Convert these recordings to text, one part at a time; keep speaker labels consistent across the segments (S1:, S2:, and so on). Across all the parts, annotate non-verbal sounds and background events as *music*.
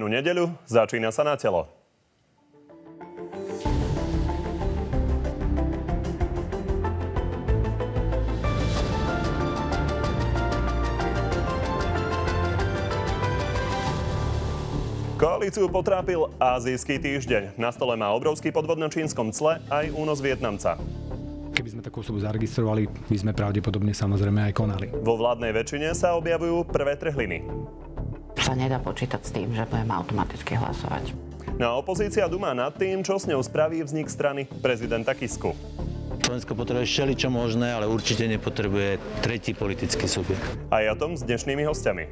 S1: Príjemnú nedeľu, začína sa na telo. Koalíciu potrápil azijský týždeň. Na stole má obrovský podvod na čínskom cle aj únos Vietnamca.
S2: Keby sme takú osobu zaregistrovali, by sme pravdepodobne samozrejme aj konali.
S1: Vo vládnej väčšine sa objavujú prvé trhliny.
S3: Sa nedá počítať s tým, že budeme automaticky hlasovať.
S1: No a opozícia dumá nad tým, čo s ňou spraví vznik strany prezidenta Kisku.
S4: Slovensko potrebuje všeličo možné, ale určite nepotrebuje tretí politický subjekt.
S1: Aj o tom s dnešnými hostiami.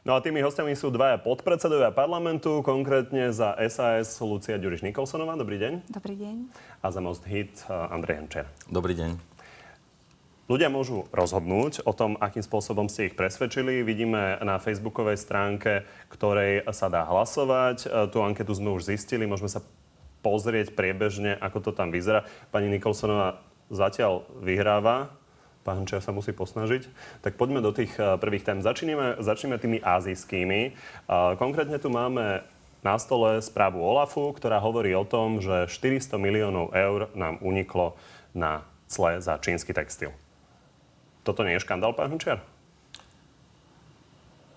S1: No a tými hostiami sú dvaja podpredsedovia parlamentu, konkrétne za SAS Lucia Ďuriš Nikolsonová. Dobrý deň.
S5: Dobrý deň.
S1: A za Most Hit eh, Andrej Henčer.
S6: Dobrý deň.
S1: Ľudia môžu rozhodnúť o tom, akým spôsobom ste ich presvedčili. Vidíme na facebookovej stránke, ktorej sa dá hlasovať. Eh, tú anketu sme už zistili, môžeme sa pozrieť priebežne, ako to tam vyzerá. Pani Nikolsonová zatiaľ vyhráva pán Čiar sa musí posnažiť. Tak poďme do tých eh, prvých tém. Začneme, začneme tými azijskými. Eh, konkrétne tu máme na stole správu OLAFu, ktorá hovorí o tom, že 400 miliónov eur nám uniklo na cle za čínsky textil. Toto nie je škandál, pán Čiar?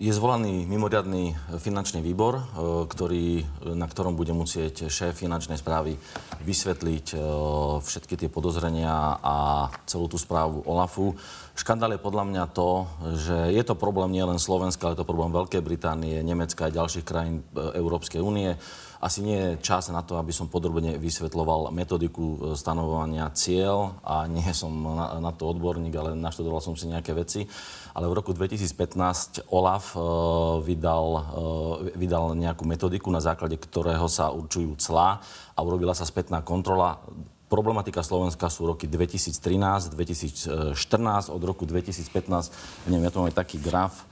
S6: Je zvolaný mimoriadný finančný výbor, e, ktorý, na ktorom bude musieť šéf finančnej správy vysvetliť e, všetky tie podozrenia a celú tú správu OLAFu. Škandál je podľa mňa to, že je to problém nielen Slovenska, ale je to problém Veľkej Británie, Nemecka a ďalších krajín e, Európskej únie. Asi nie je čas na to, aby som podrobne vysvetloval metodiku stanovovania cieľ a nie som na, na to odborník, ale naštudoval som si nejaké veci. Ale v roku 2015 OLAF uh, vydal, uh, vydal nejakú metodiku, na základe ktorého sa určujú clá a urobila sa spätná kontrola. Problematika Slovenska sú roky 2013, 2014, od roku 2015, neviem, ja tu mám aj taký graf,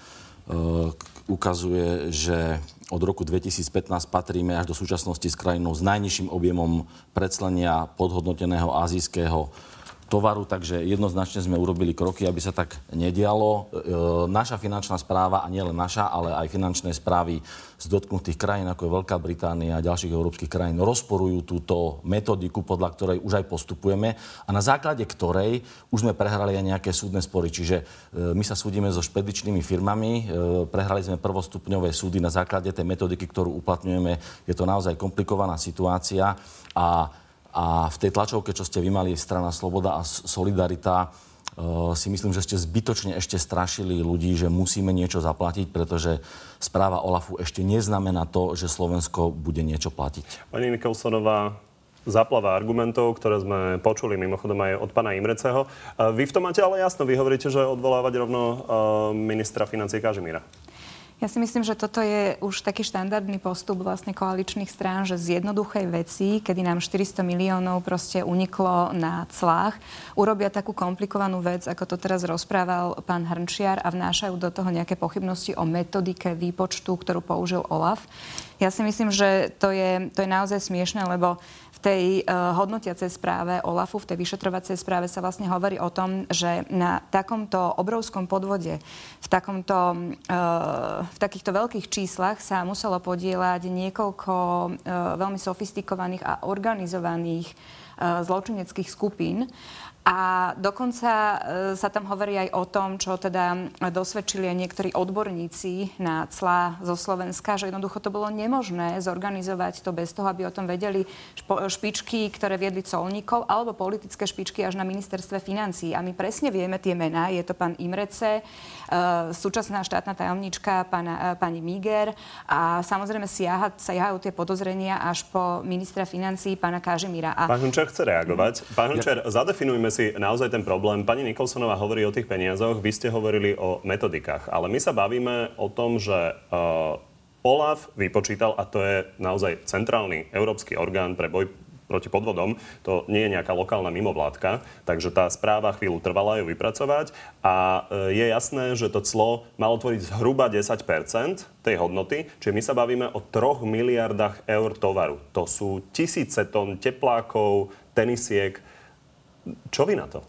S6: ukazuje, že od roku 2015 patríme až do súčasnosti s krajinou s najnižším objemom predslenia podhodnoteného azijského tovaru, takže jednoznačne sme urobili kroky, aby sa tak nedialo. E, naša finančná správa, a nielen naša, ale aj finančné správy z dotknutých krajín, ako je Veľká Británia a ďalších európskych krajín, rozporujú túto metodiku, podľa ktorej už aj postupujeme a na základe ktorej už sme prehrali aj nejaké súdne spory. Čiže e, my sa súdime so špedičnými firmami, e, prehrali sme prvostupňové súdy na základe tej metodiky, ktorú uplatňujeme. Je to naozaj komplikovaná situácia a a v tej tlačovke, čo ste vy mali, strana Sloboda a Solidarita, uh, si myslím, že ste zbytočne ešte strašili ľudí, že musíme niečo zaplatiť, pretože správa Olafu ešte neznamená to, že Slovensko bude niečo platiť.
S1: Pani Nikolsonová, zaplava argumentov, ktoré sme počuli mimochodom aj od pána Imreceho. Uh, vy v tom máte ale jasno, vy hovoríte, že odvolávať rovno uh, ministra financí Kažimíra.
S5: Ja si myslím, že toto je už taký štandardný postup vlastne koaličných strán, že z jednoduchej veci, kedy nám 400 miliónov proste uniklo na clách, urobia takú komplikovanú vec, ako to teraz rozprával pán Hrnčiar a vnášajú do toho nejaké pochybnosti o metodike výpočtu, ktorú použil OLAF. Ja si myslím, že to je, to je naozaj smiešne, lebo tej uh, hodnotiacej správe OLAFu, v tej vyšetrovacej správe sa vlastne hovorí o tom, že na takomto obrovskom podvode, v, takomto, uh, v takýchto veľkých číslach sa muselo podielať niekoľko uh, veľmi sofistikovaných a organizovaných zločineckých skupín. A dokonca e, sa tam hovorí aj o tom, čo teda dosvedčili aj niektorí odborníci na clá zo Slovenska, že jednoducho to bolo nemožné zorganizovať to bez toho, aby o tom vedeli špičky, ktoré viedli colníkov, alebo politické špičky až na ministerstve financí. A my presne vieme tie mená. Je to pán Imrece, Eh, súčasná štátna tajomnička pána, eh, pani Miger a samozrejme siaha, siahajú tie podozrenia až po ministra financí pána Kažimíra. A...
S1: Pán Hunčer chce reagovať. Pán Hunčer, ja... zadefinujme si naozaj ten problém. Pani Nikolsonová hovorí o tých peniazoch, vy ste hovorili o metodikách, ale my sa bavíme o tom, že uh, OLAF vypočítal, a to je naozaj centrálny európsky orgán pre boj proti podvodom. To nie je nejaká lokálna mimovládka, takže tá správa chvíľu trvala ju vypracovať a e, je jasné, že to clo malo tvoriť zhruba 10% tej hodnoty, čiže my sa bavíme o 3 miliardách eur tovaru. To sú tisíce tón teplákov, tenisiek. Čo vy na to?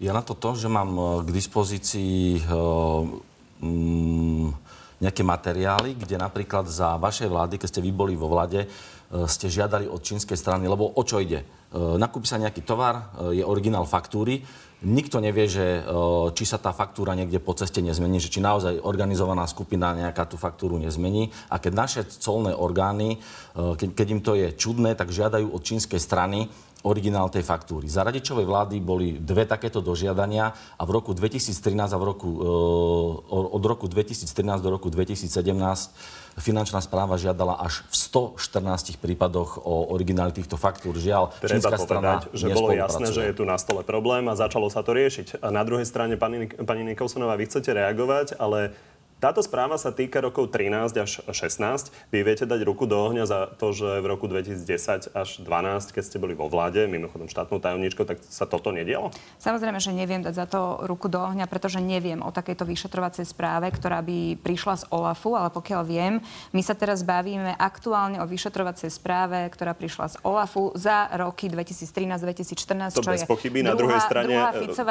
S6: Ja na to to, že mám e, k dispozícii e, mm, nejaké materiály, kde napríklad za vašej vlády, keď ste vy boli vo vlade, e, ste žiadali od čínskej strany, lebo o čo ide? Nakúpi sa nejaký tovar, je originál faktúry, Nikto nevie, že, či sa tá faktúra niekde po ceste nezmení, že či naozaj organizovaná skupina nejaká tú faktúru nezmení. A keď naše colné orgány, keď im to je čudné, tak žiadajú od čínskej strany, originál tej faktúry. Za radičovej vlády boli dve takéto dožiadania a v roku 2013 a v roku, eh, od roku 2013 do roku 2017 finančná správa žiadala až v 114 prípadoch o origináli týchto faktúr. Žiaľ,
S1: Treba čínska povedať, strana že bolo jasné, že je tu na stole problém a začalo sa to riešiť. A na druhej strane, pani, pani Nikolsonová, vy chcete reagovať, ale táto správa sa týka rokov 13 až 16. Vy viete dať ruku do ohňa za to, že v roku 2010 až 12, keď ste boli vo vláde, mimochodom štátnou tajomničkou, tak sa toto nedialo?
S5: Samozrejme, že neviem dať za to ruku do ohňa, pretože neviem o takejto vyšetrovacej správe, ktorá by prišla z OLAFu, ale pokiaľ viem, my sa teraz bavíme aktuálne o vyšetrovacej správe, ktorá prišla z OLAFu za roky 2013-2014,
S1: to čo bez je pochyby. Na druhej strane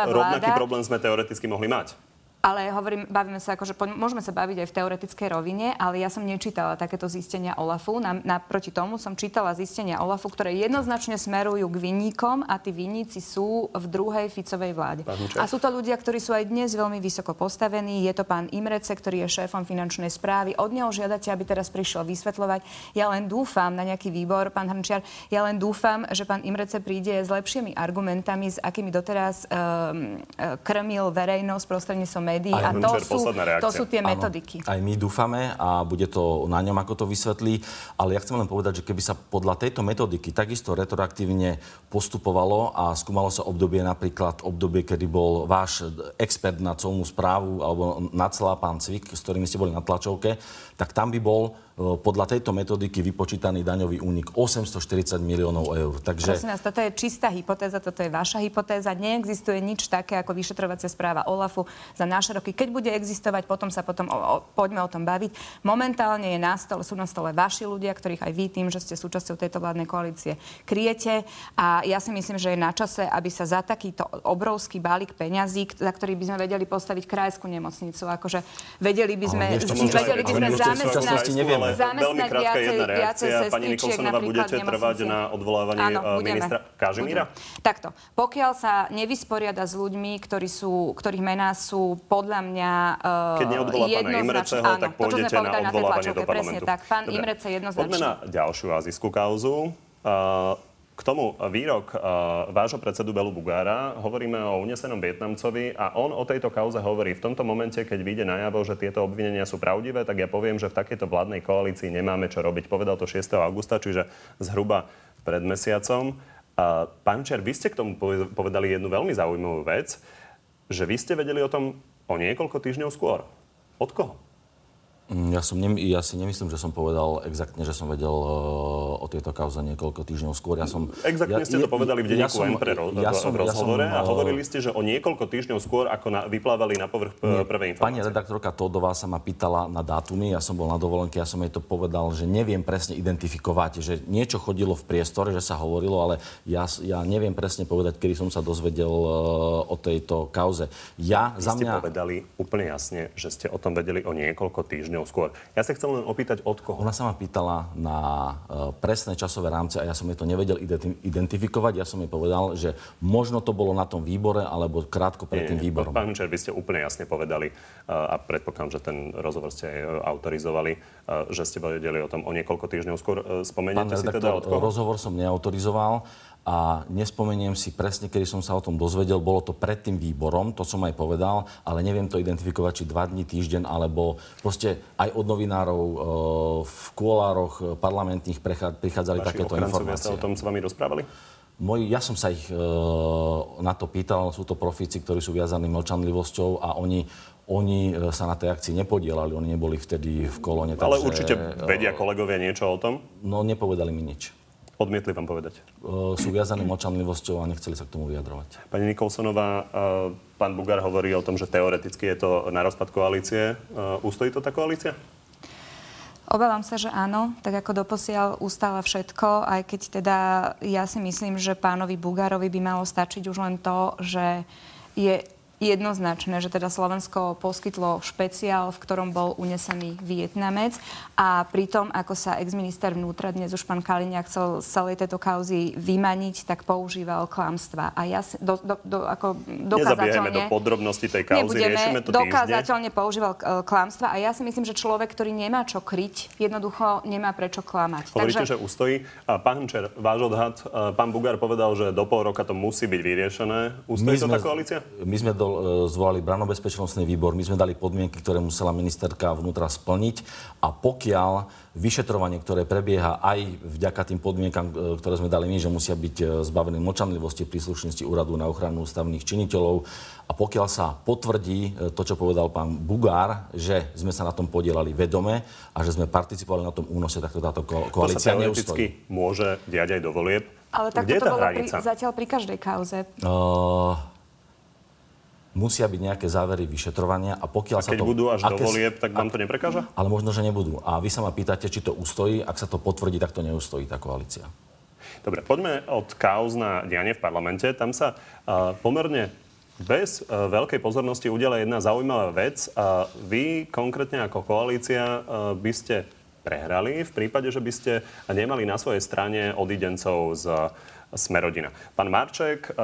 S1: rovnaký problém sme teoreticky mohli mať.
S5: Ale hovorím, bavíme sa, akože môžeme sa baviť aj v teoretickej rovine, ale ja som nečítala takéto zistenia OLAFu. Na, naproti tomu som čítala zistenia OLAFu, ktoré jednoznačne smerujú k vinníkom a tí vinníci sú v druhej Ficovej vláde. A sú to ľudia, ktorí sú aj dnes veľmi vysoko postavení. Je to pán Imrece, ktorý je šéfom finančnej správy. Od neho žiadate, aby teraz prišiel vysvetľovať. Ja len dúfam na nejaký výbor, pán Hrnčiar, ja len dúfam, že pán Imrece príde s lepšími argumentami, s akými doteraz um, krmil verejnosť prostredníctvom médií a to sú, to sú tie metodiky.
S6: Áno, aj my dúfame a bude to na ňom, ako to vysvetlí. Ale ja chcem len povedať, že keby sa podľa tejto metodiky takisto retroaktívne postupovalo a skúmalo sa obdobie napríklad obdobie, kedy bol váš expert na colnú správu alebo na celá pán Cvik, s ktorými ste boli na tlačovke, tak tam by bol podľa tejto metodiky vypočítaný daňový únik 840 miliónov eur.
S5: Takže... Prosím vás, toto je čistá hypotéza, toto je vaša hypotéza. Neexistuje nič také ako vyšetrovacia správa OLAFu za naše roky. Keď bude existovať, potom sa potom o, o, poďme o tom baviť. Momentálne je na stole, sú na stole vaši ľudia, ktorých aj vy tým, že ste súčasťou tejto vládnej koalície kryjete. A ja si myslím, že je na čase, aby sa za takýto obrovský balík peňazí, za ktorý by sme vedeli postaviť krajskú nemocnicu, akože vedeli by sme, vedeli by sme zamestnať,
S6: nevieme.
S1: Veľmi krátka jedna reakcia. Pani Nikolsonová, budete trvať na odvolávanie Áno, eh, ministra Kažimíra?
S5: Takto. Pokiaľ sa nevysporiada s ľuďmi, ktorí sú, ktorých mená sú podľa mňa
S1: uh, Keď neodvolá pána Imreceho, áno, tak pôjdete to, na odvolávanie do parlamentu.
S5: Presne tak. Pán Dobre. Imrece jednoznačne.
S1: Poďme na ďalšiu azijskú kauzu. Uh, k tomu výrok uh, vášho predsedu Belu Bugára hovoríme o unesenom Vietnamcovi a on o tejto kauze hovorí v tomto momente, keď vyjde najavo, že tieto obvinenia sú pravdivé, tak ja poviem, že v takejto vládnej koalícii nemáme čo robiť. Povedal to 6. augusta, čiže zhruba pred mesiacom. Uh, pán Čer, vy ste k tomu povedali jednu veľmi zaujímavú vec, že vy ste vedeli o tom o niekoľko týždňov skôr. Od koho?
S6: Mm, ja, som ne, ja si nemyslím, že som povedal exaktne, že som vedel uh, o tejto kauze niekoľko týždňov skôr. Ja som,
S1: exaktne ja, ste to povedali v denníku ja som, pre ro, ja som, v rozhovore ja som, a hovorili ste, že o niekoľko týždňov skôr, ako na, vyplávali na povrch nie, prvé informácie.
S6: Pani redaktorka Todová sa ma pýtala na dátumy, ja som bol na dovolenke, ja som jej to povedal, že neviem presne identifikovať, že niečo chodilo v priestore, že sa hovorilo, ale ja, ja neviem presne povedať, kedy som sa dozvedel uh, o tejto kauze. Ja,
S1: Vy za mňa... ste povedali úplne jasne, že ste o tom vedeli o niekoľko týždňov týždňov skôr. Ja sa chcem len opýtať od koho.
S6: Ona sa ma pýtala na uh, presné časové rámce a ja som jej to nevedel identifikovať. Ja som jej povedal, že možno to bolo na tom výbore alebo krátko pred tým výborom.
S1: Pán Minčer, vy ste úplne jasne povedali uh, a predpokladám, že ten rozhovor ste aj uh, autorizovali, že ste vedeli o tom o niekoľko týždňov skôr. Spomeniete Pán si teda od koho?
S6: rozhovor som neautorizoval a nespomeniem si presne, kedy som sa o tom dozvedel. Bolo to pred tým výborom, to som aj povedal, ale neviem to identifikovať, či dva dní, týždeň, alebo proste aj od novinárov e, v kuolároch parlamentných prichádzali Vaši takéto informácie.
S1: sa o tom s vami rozprávali?
S6: Moji, ja som sa ich e, na to pýtal, sú to profíci, ktorí sú viazaní mlčanlivosťou a oni, oni e, sa na tej akcii nepodielali, oni neboli vtedy v kolóne.
S1: Ale takže, určite vedia kolegovia niečo o tom?
S6: No, nepovedali mi nič.
S1: Odmietli vám povedať?
S6: sú viazaní močanlivosťou a nechceli sa k tomu vyjadrovať.
S1: Pani Nikolsonová, pán Bugár hovorí o tom, že teoreticky je to na rozpad koalície. Ustojí to tá koalícia?
S5: Obávam sa, že áno, tak ako doposiaľ ustála všetko, aj keď teda ja si myslím, že pánovi Bugárovi by malo stačiť už len to, že je jednoznačné, že teda Slovensko poskytlo špeciál, v ktorom bol unesený Vietnamec a pritom, ako sa exminister vnútra, dnes už pán Kaliňák chcel z celej tejto kauzy vymaniť, tak používal klamstva. A ja do, do, do, ako dokázateľne...
S1: do podrobností tej kauzy,
S5: nebudeme,
S1: riešime to
S5: dokázateľne používal e, klamstva a ja si myslím, že človek, ktorý nemá čo kryť, jednoducho nemá prečo klamať.
S1: Hovoríte, Takže... že ustojí. A pán Čer, váš odhad, e, pán Bugár povedal, že do pol roka to musí byť vyriešené. Ustojí to tá koalícia?
S6: My sme do, E, zvolali branobezpečnostný výbor, my sme dali podmienky, ktoré musela ministerka vnútra splniť a pokiaľ vyšetrovanie, ktoré prebieha aj vďaka tým podmienkam, e, ktoré sme dali my, že musia byť e, zbavené močanlivosti príslušnosti úradu na ochranu ústavných činiteľov a pokiaľ sa potvrdí to, čo povedal pán Bugár, že sme sa na tom podielali vedome a že sme participovali na tom únose, tak to táto ko- koalícia
S1: to sa môže diať aj do volieb.
S5: Ale tak to bolo pri, zatiaľ pri každej kauze. Uh,
S6: musia byť nejaké závery vyšetrovania a pokiaľ
S1: a keď
S6: sa to...
S1: budú až aké, do volieb, tak vám to neprekáža?
S6: Ale možno, že nebudú. A vy sa ma pýtate, či to ustojí. Ak sa to potvrdí, tak to neustojí tá koalícia.
S1: Dobre, poďme od kauz na dianie v parlamente. Tam sa uh, pomerne bez uh, veľkej pozornosti udela jedna zaujímavá vec. Uh, vy konkrétne ako koalícia uh, by ste prehrali v prípade, že by ste nemali na svojej strane odidencov z Smerodina. Pán Marček, eh,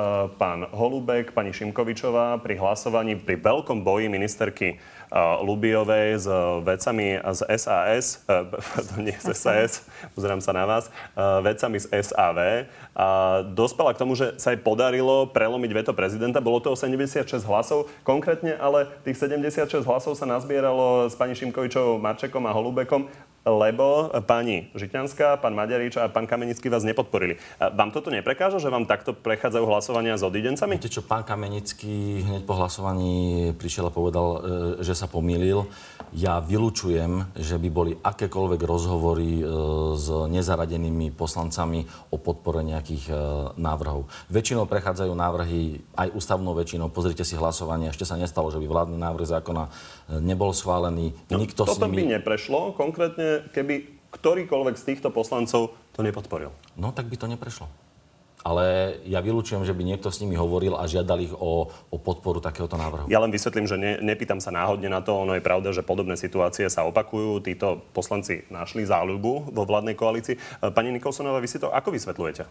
S1: pán Holubek, pani Šimkovičová pri hlasovaní pri veľkom boji ministerky Lubiovej s vecami z SAS, to nie z SAS, pozerám sa na vás, eh, vecami z SAV, a dospela k tomu, že sa jej podarilo prelomiť veto prezidenta. Bolo to 76 hlasov. Konkrétne ale tých 76 hlasov sa nazbieralo s pani Šimkovičovou, Marčekom a Holubekom lebo pani Žitňanská, pán Maďarič a pán Kamenický vás nepodporili. Vám toto neprekáža, že vám takto prechádzajú hlasovania s odidencami?
S6: Viete čo, pán Kamenický hneď po hlasovaní prišiel a povedal, e, že sa pomýlil. Ja vylučujem, že by boli akékoľvek rozhovory e, s nezaradenými poslancami o podpore nejakých e, návrhov. Väčšinou prechádzajú návrhy aj ústavnou väčšinou. Pozrite si hlasovanie. Ešte sa nestalo, že by vládny návrh zákona nebol schválený.
S1: No, Nikto toto nimi... by neprešlo konkrétne keby ktorýkoľvek z týchto poslancov to nepodporil.
S6: No tak by to neprešlo. Ale ja vylúčujem, že by niekto s nimi hovoril a žiadal ich o, o podporu takéhoto návrhu.
S1: Ja len vysvetlím, že ne, nepýtam sa náhodne na to. Ono je pravda, že podobné situácie sa opakujú. Títo poslanci našli záľubu vo vládnej koalícii. Pani Nikolsonová, vy si to ako vysvetľujete?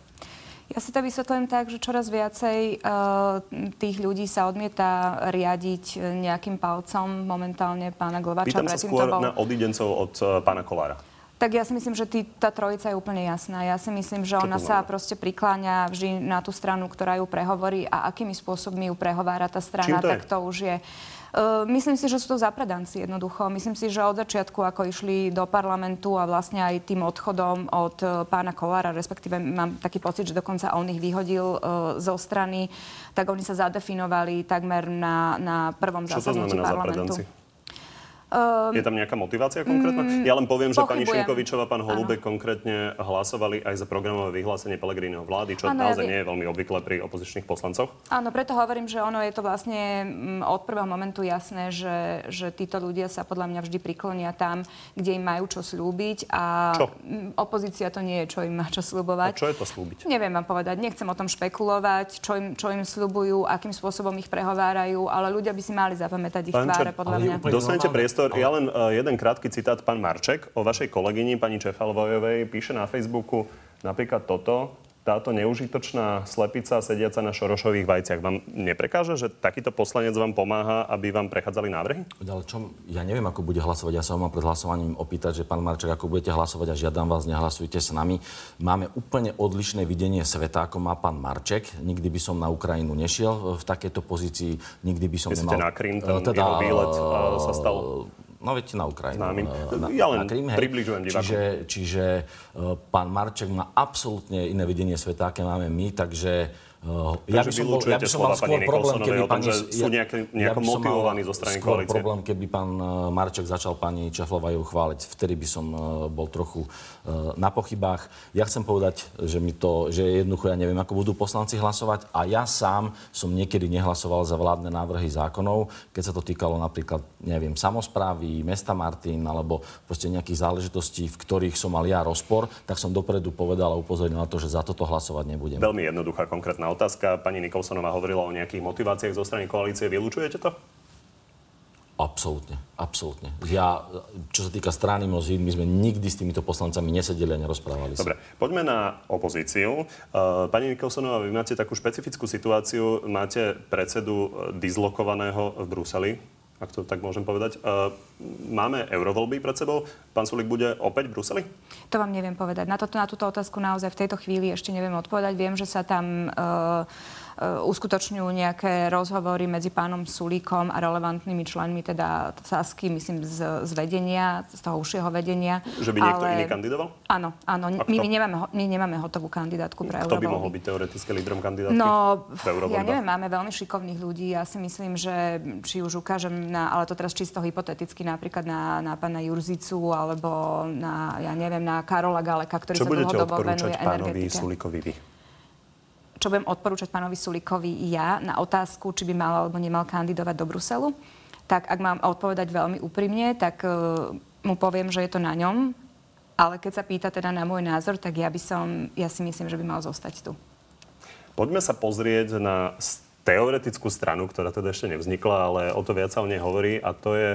S5: Ja si to vysvetľujem tak, že čoraz viacej uh, tých ľudí sa odmieta riadiť nejakým palcom momentálne pána Glovača.
S1: Pýtam sa skôr bol... na odidencov od pána Kolára.
S5: Tak ja si myslím, že tý, tá trojica je úplne jasná. Ja si myslím, že Čo ona sa proste prikláňa vždy na tú stranu, ktorá ju prehovorí a akými spôsobmi ju prehovára tá strana, to tak to už je. Uh, myslím si, že sú to zapredanci jednoducho. Myslím si, že od začiatku, ako išli do parlamentu a vlastne aj tým odchodom od uh, pána Kolára, respektíve mám taký pocit, že dokonca on ich vyhodil uh, zo strany, tak oni sa zadefinovali takmer na, na prvom zasadnutí parlamentu. Zapredanci?
S1: Um, je tam nejaká motivácia konkrétna? Mm, ja len poviem, že pani Šimkovičová, pán Holubek ano. konkrétne hlasovali aj za programové vyhlásenie Pelegríneho vlády, čo ano, naozaj ja nie je veľmi obvyklé pri opozičných poslancoch.
S5: Áno, preto hovorím, že ono je to vlastne mm, od prvého momentu jasné, že, že títo ľudia sa podľa mňa vždy priklonia tam, kde im majú čo slúbiť a čo? Mm, opozícia to nie je, čo im má čo slúbovať.
S1: A čo je to slúbiť?
S5: Neviem vám povedať, nechcem o tom špekulovať, čo im, čo im slúbujú, akým spôsobom ich prehovárajú, ale ľudia by si mali zapamätať ich Pán tváre, podľa mňa.
S1: Dostanete priestor priestor. Ja len uh, jeden krátky citát. Pán Marček o vašej kolegyni, pani Čefalvojovej, píše na Facebooku napríklad toto táto neužitočná slepica sediaca na šorošových vajciach vám neprekáže, že takýto poslanec vám pomáha, aby vám prechádzali návrhy?
S6: Ale čo, ja neviem, ako bude hlasovať. Ja sa vám pred hlasovaním opýtať, že pán Marček, ako budete hlasovať a žiadam vás, nehlasujte s nami. Máme úplne odlišné videnie sveta, ako má pán Marček. Nikdy by som na Ukrajinu nešiel v takejto pozícii. Nikdy by som
S1: Keď nemal... na Krym, ten teda, jeho výlet sa stal
S6: No veď na Ukrajinu. Známy.
S1: Na, ja len na Krím, približujem divákom.
S6: Čiže, čiže uh, pán Marček má absolútne iné videnie sveta, aké máme my, takže
S1: ja by som, bol, ja by som mal skôr problém, keby pani... Tom, sú nejaké, nejako ja motivovaní zo strany skôr koalície.
S6: problém, keby pán Marček začal pani Čaflovajú chváliť. Vtedy by som uh, bol trochu uh, na pochybách. Ja chcem povedať, že mi to, že jednoducho ja neviem, ako budú poslanci hlasovať a ja sám som niekedy nehlasoval za vládne návrhy zákonov, keď sa to týkalo napríklad, neviem, samozprávy, mesta Martin alebo proste nejakých záležitostí, v ktorých som mal ja rozpor, tak som dopredu povedal a upozornil na to, že za toto hlasovať nebudem.
S1: Veľmi jednoduchá konkrétna otázka. Pani Nikolsonová hovorila o nejakých motiváciách zo strany koalície. Vylúčujete to?
S6: Absolútne, absolútne. Ja, čo sa týka strany Mozín, my sme nikdy s týmito poslancami nesedeli a nerozprávali sa.
S1: Dobre, poďme na opozíciu. Uh, pani Nikolsonová, vy máte takú špecifickú situáciu. Máte predsedu uh, dislokovaného v Bruseli, ak to tak môžem povedať. Uh, máme eurovoľby pred sebou. Pán Sulik bude opäť v Bruseli?
S5: To vám neviem povedať. Na, to, na túto otázku naozaj v tejto chvíli ešte neviem odpovedať. Viem, že sa tam... Uh, uskutočňujú nejaké rozhovory medzi pánom Sulíkom a relevantnými členmi teda Sasky, myslím, z, z vedenia, z toho užšieho vedenia.
S1: Že by niekto ale... iný kandidoval?
S5: Áno, áno. My, my, nemáme, my nemáme hotovú kandidátku pre
S1: Kto by mohol byť teoreticky lídrom kandidátky?
S5: No, ja neviem, máme veľmi šikovných ľudí. Ja si myslím, že či už ukážem na, ale to teraz čisto hypoteticky, napríklad na, na pána Jurzicu alebo na, ja neviem, na Karola Galeka, ktorý
S1: Čo
S5: sa dlhodobo
S1: venuje energetike.
S5: Čo budete
S1: pánovi Sulikovi vy?
S5: Čo budem odporúčať pánovi Sulikovi ja na otázku, či by mal alebo nemal kandidovať do Bruselu, tak ak mám odpovedať veľmi úprimne, tak uh, mu poviem, že je to na ňom. Ale keď sa pýta teda na môj názor, tak ja by som, ja si myslím, že by mal zostať tu.
S1: Poďme sa pozrieť na teoretickú stranu, ktorá teda ešte nevznikla, ale o to viac sa o nej hovorí a to je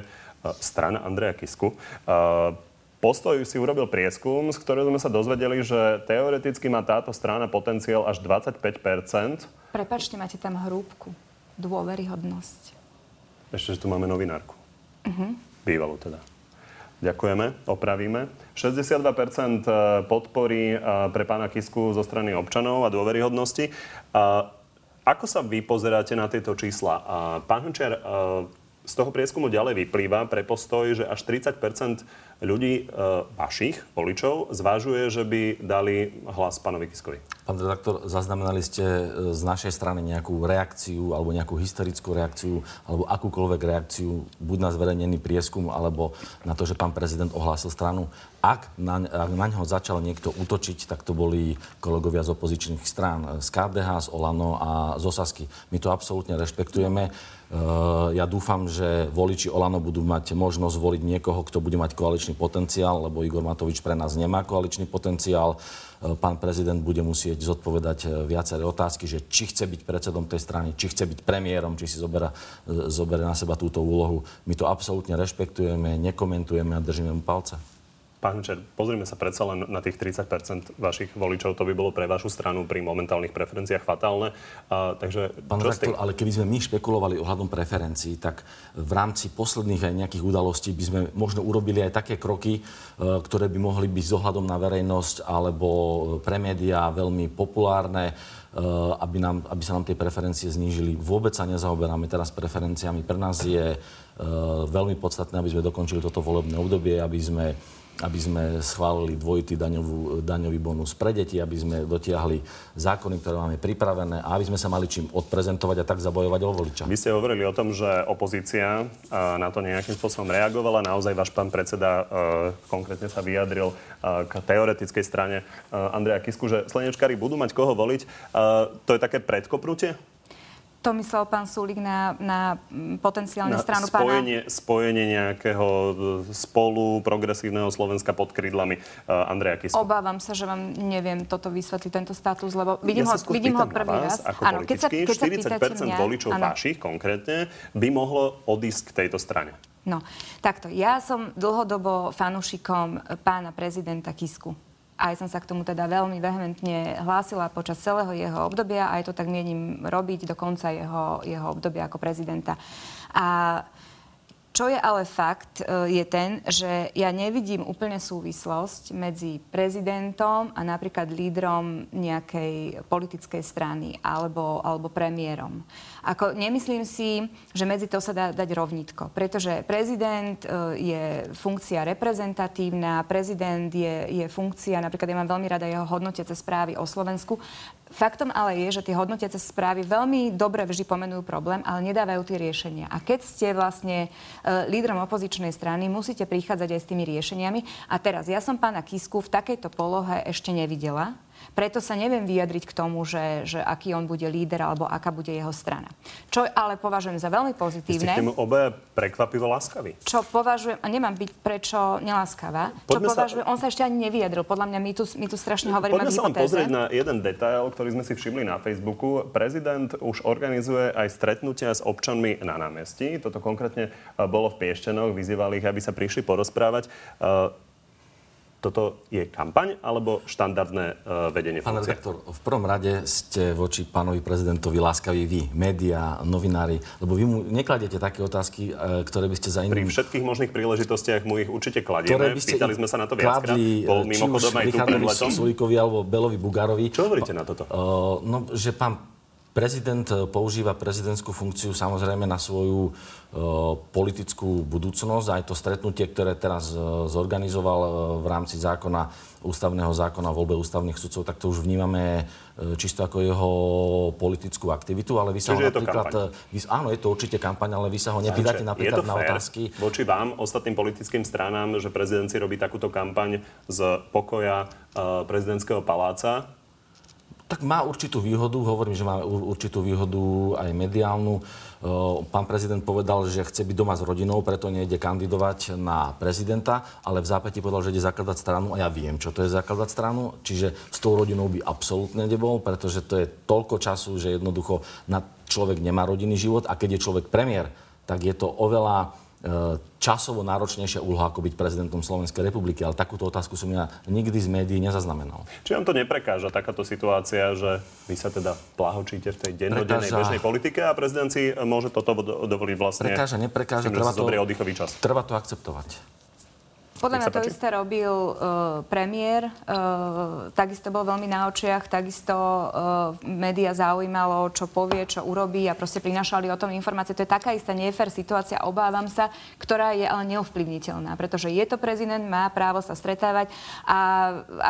S1: strana Andreja Kisku. Uh, Postoj si urobil prieskum, z ktorého sme sa dozvedeli, že teoreticky má táto strana potenciál až 25%
S5: Prepačte, máte tam hrúbku. Dôveryhodnosť.
S1: Ešte, že tu máme novinárku. Uh-huh. Bývalú teda. Ďakujeme, opravíme. 62% e, podpory e, pre pána Kisku zo strany občanov a dôveryhodnosti. Ako sa vy pozeráte na tieto čísla? Pán Hrnčiar, e, z toho prieskumu ďalej vyplýva pre postoj, že až 30 ľudí, e, vašich voličov, zvážuje, že by dali hlas pánovi Kiskovi.
S6: Pán redaktor, zaznamenali ste e, z našej strany nejakú reakciu alebo nejakú historickú reakciu alebo akúkoľvek reakciu buď na zverejnený prieskum alebo na to, že pán prezident ohlásil stranu. Ak na, ak na ňo začal niekto útočiť, tak to boli kolegovia z opozičných strán, z KDH, z Olano a z Osasky. My to absolútne rešpektujeme. Uh, ja dúfam, že voliči Olano budú mať možnosť voliť niekoho, kto bude mať koaličný potenciál, lebo Igor Matovič pre nás nemá koaličný potenciál. Uh, pán prezident bude musieť zodpovedať viaceré otázky, že či chce byť predsedom tej strany, či chce byť premiérom, či si zoberá, zoberie na seba túto úlohu. My to absolútne rešpektujeme, nekomentujeme a držíme mu palce.
S1: Pán Čer, pozrime sa predsa len na tých 30% vašich voličov. To by bolo pre vašu stranu pri momentálnych preferenciách fatálne. A, takže,
S6: Pán rektor, ale keby sme my špekulovali ohľadom preferencií, tak v rámci posledných aj nejakých udalostí by sme možno urobili aj také kroky, e, ktoré by mohli byť s ohľadom na verejnosť alebo pre médiá veľmi populárne, e, aby, nám, aby sa nám tie preferencie znížili. Vôbec sa nezaoberáme teraz preferenciami. Pre nás je e, veľmi podstatné, aby sme dokončili toto volebné obdobie, aby sme aby sme schválili dvojitý daňovú, daňový bonus pre deti, aby sme dotiahli zákony, ktoré máme pripravené a aby sme sa mali čím odprezentovať a tak zabojovať o voliča.
S1: Vy ste hovorili o tom, že opozícia na to nejakým spôsobom reagovala. Naozaj váš pán predseda konkrétne sa vyjadril k teoretickej strane Andreja Kisku, že Slenečkári budú mať koho voliť. To je také predkopnutie?
S5: To myslel pán Sulík na, na potenciálne na stranu
S1: spojenie, pána... Spojenie nejakého e, spolu progresívneho Slovenska pod krídlami uh, Andreja Kisku.
S5: Obávam sa, že vám neviem toto vysvetliť, tento status, lebo vidím ja ho, vidím ho prvý raz.
S1: Ako áno, keď sa, keď 40% mňa, voličov áno. vašich konkrétne by mohlo odísť k tejto strane.
S5: No, takto. Ja som dlhodobo fanúšikom pána prezidenta Kisku aj som sa k tomu teda veľmi vehementne hlásila počas celého jeho obdobia a aj to tak mienim robiť do konca jeho, jeho obdobia ako prezidenta. A čo je ale fakt, e, je ten, že ja nevidím úplne súvislosť medzi prezidentom a napríklad lídrom nejakej politickej strany alebo, alebo premiérom. Ako, nemyslím si, že medzi to sa dá dať rovnitko, pretože prezident e, je funkcia reprezentatívna, prezident je, je funkcia, napríklad ja mám veľmi rada jeho hodnotiace správy o Slovensku, Faktom ale je, že tie hodnotiace správy veľmi dobre vždy pomenujú problém, ale nedávajú tie riešenia. A keď ste vlastne e, lídrom opozičnej strany, musíte prichádzať aj s tými riešeniami. A teraz, ja som pána Kisku v takejto polohe ešte nevidela. Preto sa neviem vyjadriť k tomu, že, že aký on bude líder alebo aká bude jeho strana. Čo ale považujem za veľmi
S1: Ste
S5: pozitívne.
S1: k tomu obe prekvapivo láskaví.
S5: Čo považujem, a nemám byť prečo neláskavá, čo
S1: Poďme sa-
S5: považujem, on sa ešte ani nevyjadril. Podľa mňa my tu, my tu strašne hovoríme
S1: Poďme sa len pozrieť na jeden detail, ktorý sme si všimli na Facebooku. Prezident už organizuje aj stretnutia s občanmi na námestí. Toto konkrétne e, bolo v Piešťanoch. Vyzývali ich, aby sa prišli porozprávať. Toto je kampaň alebo štandardné e, vedenie
S6: Pán
S1: funkcie?
S6: redaktor, v prvom rade ste voči pánovi prezidentovi láskaví vy, médiá, novinári, lebo vy mu nekladete také otázky, e, ktoré by ste za
S1: Pri
S6: iným...
S1: všetkých možných príležitostiach mu ich určite
S6: ktoré
S1: kladieme.
S6: by ste
S1: Pýtali sme sa na to viackrát.
S6: kladli,
S1: Bol
S6: e,
S1: mimochodom aj tu pred
S6: Richardovi
S1: letom.
S6: Sulíkovi alebo Belovi Bugarovi.
S1: Čo hovoríte na toto?
S6: Uh, no, že pán prezident e, používa prezidentskú funkciu samozrejme na svoju uh, politickú budúcnosť. Aj to stretnutie, ktoré teraz uh, zorganizoval uh, v rámci zákona, ústavného zákona o voľbe ústavných sudcov, tak to už vnímame uh, čisto ako jeho politickú aktivitu, ale vy sa
S1: Čiže
S6: ho
S1: je to
S6: napríklad... uh, Vy, áno, je to určite kampaň, ale vy sa ho nepýtate napríklad na otázky.
S1: voči vám, ostatným politickým stranám, že prezident si robí takúto kampaň z pokoja prezidentského paláca?
S6: Tak má určitú výhodu, hovorím, že má určitú výhodu aj mediálnu. E, Pán prezident povedal, že chce byť doma s rodinou, preto nejde kandidovať na prezidenta, ale v zápäti povedal, že ide zakladať stranu a ja viem, čo to je zakladať stranu. Čiže s tou rodinou by absolútne nebol, pretože to je toľko času, že jednoducho na človek nemá rodinný život a keď je človek premiér, tak je to oveľa časovo náročnejšia úloha ako byť prezidentom Slovenskej republiky. Ale takúto otázku som ja nikdy z médií nezaznamenal.
S1: Či vám to neprekáža takáto situácia, že vy sa teda plahočíte v tej dennodennej
S6: Prekáža.
S1: bežnej politike a prezident si môže toto do- dovoliť vlastne
S6: Prekáža, neprekáža,
S1: tým, si
S6: to,
S1: oddychový čas.
S6: treba to akceptovať.
S5: Podľa mňa to
S1: páči.
S5: isté robil uh, premiér, uh, takisto bol veľmi na očiach, takisto uh, média zaujímalo, čo povie, čo urobí a proste prinašali o tom informácie. To je taká istá nefér situácia, obávam sa, ktorá je ale neovplyvniteľná, pretože je to prezident, má právo sa stretávať a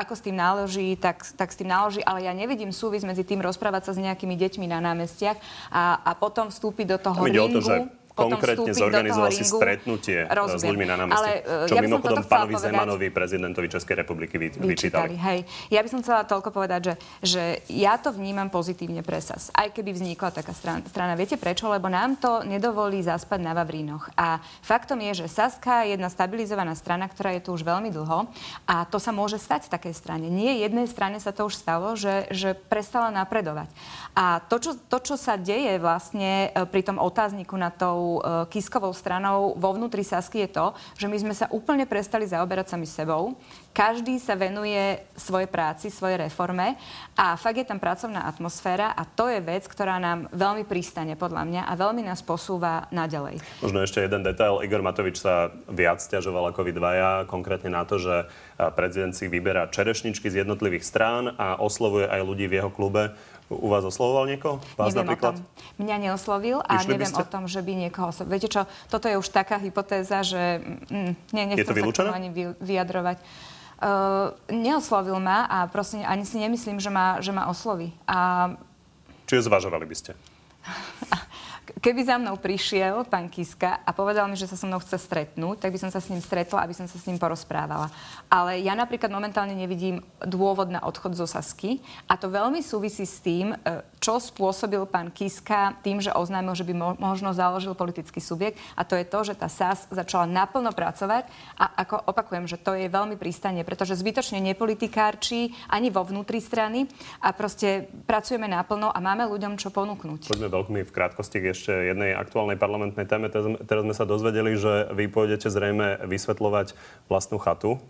S5: ako s tým náloží, tak, tak s tým náloží, ale ja nevidím súvis medzi tým rozprávať sa s nejakými deťmi na námestiach a, a potom vstúpiť do toho ringu.
S1: to, že konkrétne zorganizoval si stretnutie e, s
S5: Rozumiem.
S1: ľuďmi na námestí.
S5: Ale, e,
S1: čo
S5: ja
S1: mimochodom pánovi
S5: povedať.
S1: Zemanovi, prezidentovi Českej republiky, vy, vyčítali.
S5: vyčítali. Hej. Ja by som chcela toľko povedať, že, že ja to vnímam pozitívne pre SAS. Aj keby vznikla taká strana. strana. Viete prečo? Lebo nám to nedovolí zaspať na Vavrínoch. A faktom je, že Saska je jedna stabilizovaná strana, ktorá je tu už veľmi dlho. A to sa môže stať v takej strane. Nie jednej strane sa to už stalo, že, že prestala napredovať. A to čo, to, čo sa deje vlastne e, pri tom otázniku na tou e, Kiskovou stranou vo vnútri Sasky je to, že my sme sa úplne prestali zaoberať sami sebou. Každý sa venuje svojej práci, svojej reforme a fakt je tam pracovná atmosféra a to je vec, ktorá nám veľmi pristane podľa mňa a veľmi nás posúva naďalej.
S1: Možno ešte jeden detail. Igor Matovič sa viac stiažoval ako vy dvaja, konkrétne na to, že a, prezident si vyberá čerešničky z jednotlivých strán a oslovuje aj ľudí v jeho klube. U vás oslovoval niekoho? Vás
S5: neviem
S1: napríklad?
S5: o tom. Mňa neoslovil a
S1: Išli
S5: neviem o tom, že by niekoho... oslo- Viete čo, toto je už taká hypotéza, že mm, nie, nechcem
S1: to
S5: sa ani vy, vyjadrovať. Uh, neoslovil ma a proste ani si nemyslím, že ma, že ma osloví. A
S1: Čiže zvažovali by ste? *laughs*
S5: Keby za mnou prišiel pán Kiska a povedal mi, že sa so mnou chce stretnúť, tak by som sa s ním stretla, aby som sa s ním porozprávala. Ale ja napríklad momentálne nevidím dôvod na odchod zo Sasky a to veľmi súvisí s tým, e, čo spôsobil pán Kiska tým, že oznámil, že by mo- možno založil politický subjekt a to je to, že tá SAS začala naplno pracovať a ako opakujem, že to je veľmi pristanie, pretože zbytočne nepolitikárči ani vo vnútri strany a proste pracujeme naplno a máme ľuďom čo ponúknuť.
S1: Poďme veľmi v krátkosti k ešte jednej aktuálnej parlamentnej téme. Teraz, sme sa dozvedeli, že vy pôjdete zrejme vysvetľovať vlastnú chatu,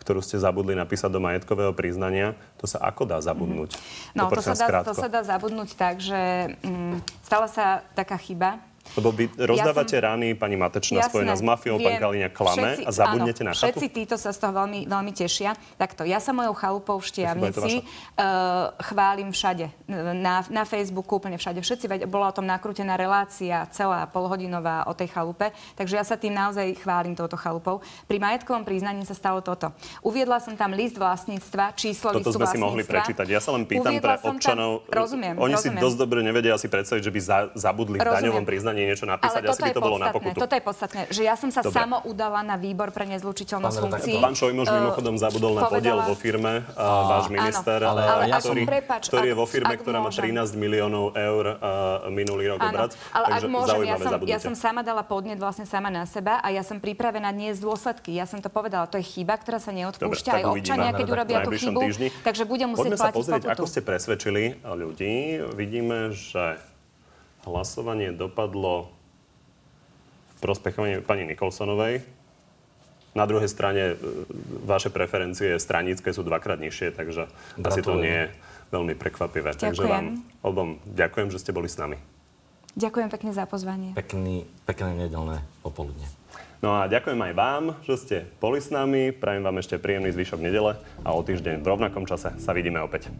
S1: ktorú ste zabudli napísať do majetkového priznania. To sa ako dá zabudnúť?
S5: No, to
S1: Poprosím
S5: sa, dá,
S1: krátko.
S5: to sa dá zabudnúť tak, že mm, stala sa taká chyba.
S1: Lebo vy rozdávate
S5: som-
S1: rany, pani Matečná, spojená s mafiou, pán
S5: viem.
S1: Kaliňa klame
S5: Všetci-
S1: a zabudnete
S5: áno,
S1: na chatu?
S5: Všetci títo sa z toho veľmi, veľmi tešia. Takto, ja sa mojou chalupou v Štiavnici uh, chválim všade. Na, na Facebooku, úplne všade. Všetci vedia, bola o tom nakrútená relácia, celá polhodinová o tej chalupe. Takže ja sa tým naozaj chválim touto chalupou. Pri majetkovom priznaní sa stalo toto. Uviedla som tam list vlastníctva, číslo
S1: Toto
S5: listu
S1: sme si mohli prečítať. Ja sa len pýtam
S5: Uviedla
S1: pre
S5: som tam-
S1: občanov.
S5: Rozumiem,
S1: Oni
S5: rozumiem.
S1: si dosť dobre nevedia asi predstaviť, že by za, zabudli v
S5: Rozumiem.
S1: daňovom priznaní ani niečo napísať,
S5: Ale
S1: asi by to bolo na pokutu.
S5: Toto je podstatné, že ja som sa
S1: Dobre.
S5: samo udala na výbor pre nezlučiteľnosť funkcií.
S1: Pán Šojmož
S5: Eh,
S1: mimochodom zabudol na podiel vo firme, a váš minister,
S5: ale-
S6: ale ja
S1: ktorý,
S5: som- Prepáč,
S1: ktorý je
S5: ak-
S1: vo firme, ktorá má
S5: môžem.
S1: 13 miliónov eur a minulý rok
S5: Áno,
S1: obrac.
S5: ale ak môžem, ja som, ja som sama dala podnet vlastne sama na seba a ja som pripravená niesť dôsledky. Ja som to povedala, to je chyba, ktorá sa neodpúšťa. Aj občania, keď urobia tú chybu, takže bude musieť
S1: Poďme sa
S5: platiť
S1: pozrieť,
S5: pokutu.
S1: ako ste presvedčili ľudí. Vidíme, že hlasovanie dopadlo v prospech pani- Nikolsonovej. Na druhej strane e, vaše preferencie stranické sú dvakrát nižšie, takže asi to
S6: Gratulujem.
S1: nie je veľmi prekvapivé. Takže
S5: Ďakujem.
S1: vám obom ďakujem, že ste boli s nami.
S5: Ďakujem pekne za pozvanie.
S6: Pekný, pekné nedelné popoludne.
S1: No a ďakujem aj vám, že ste boli s nami. Prajem vám ešte príjemný zvyšok nedele a o týždeň v rovnakom čase sa vidíme opäť.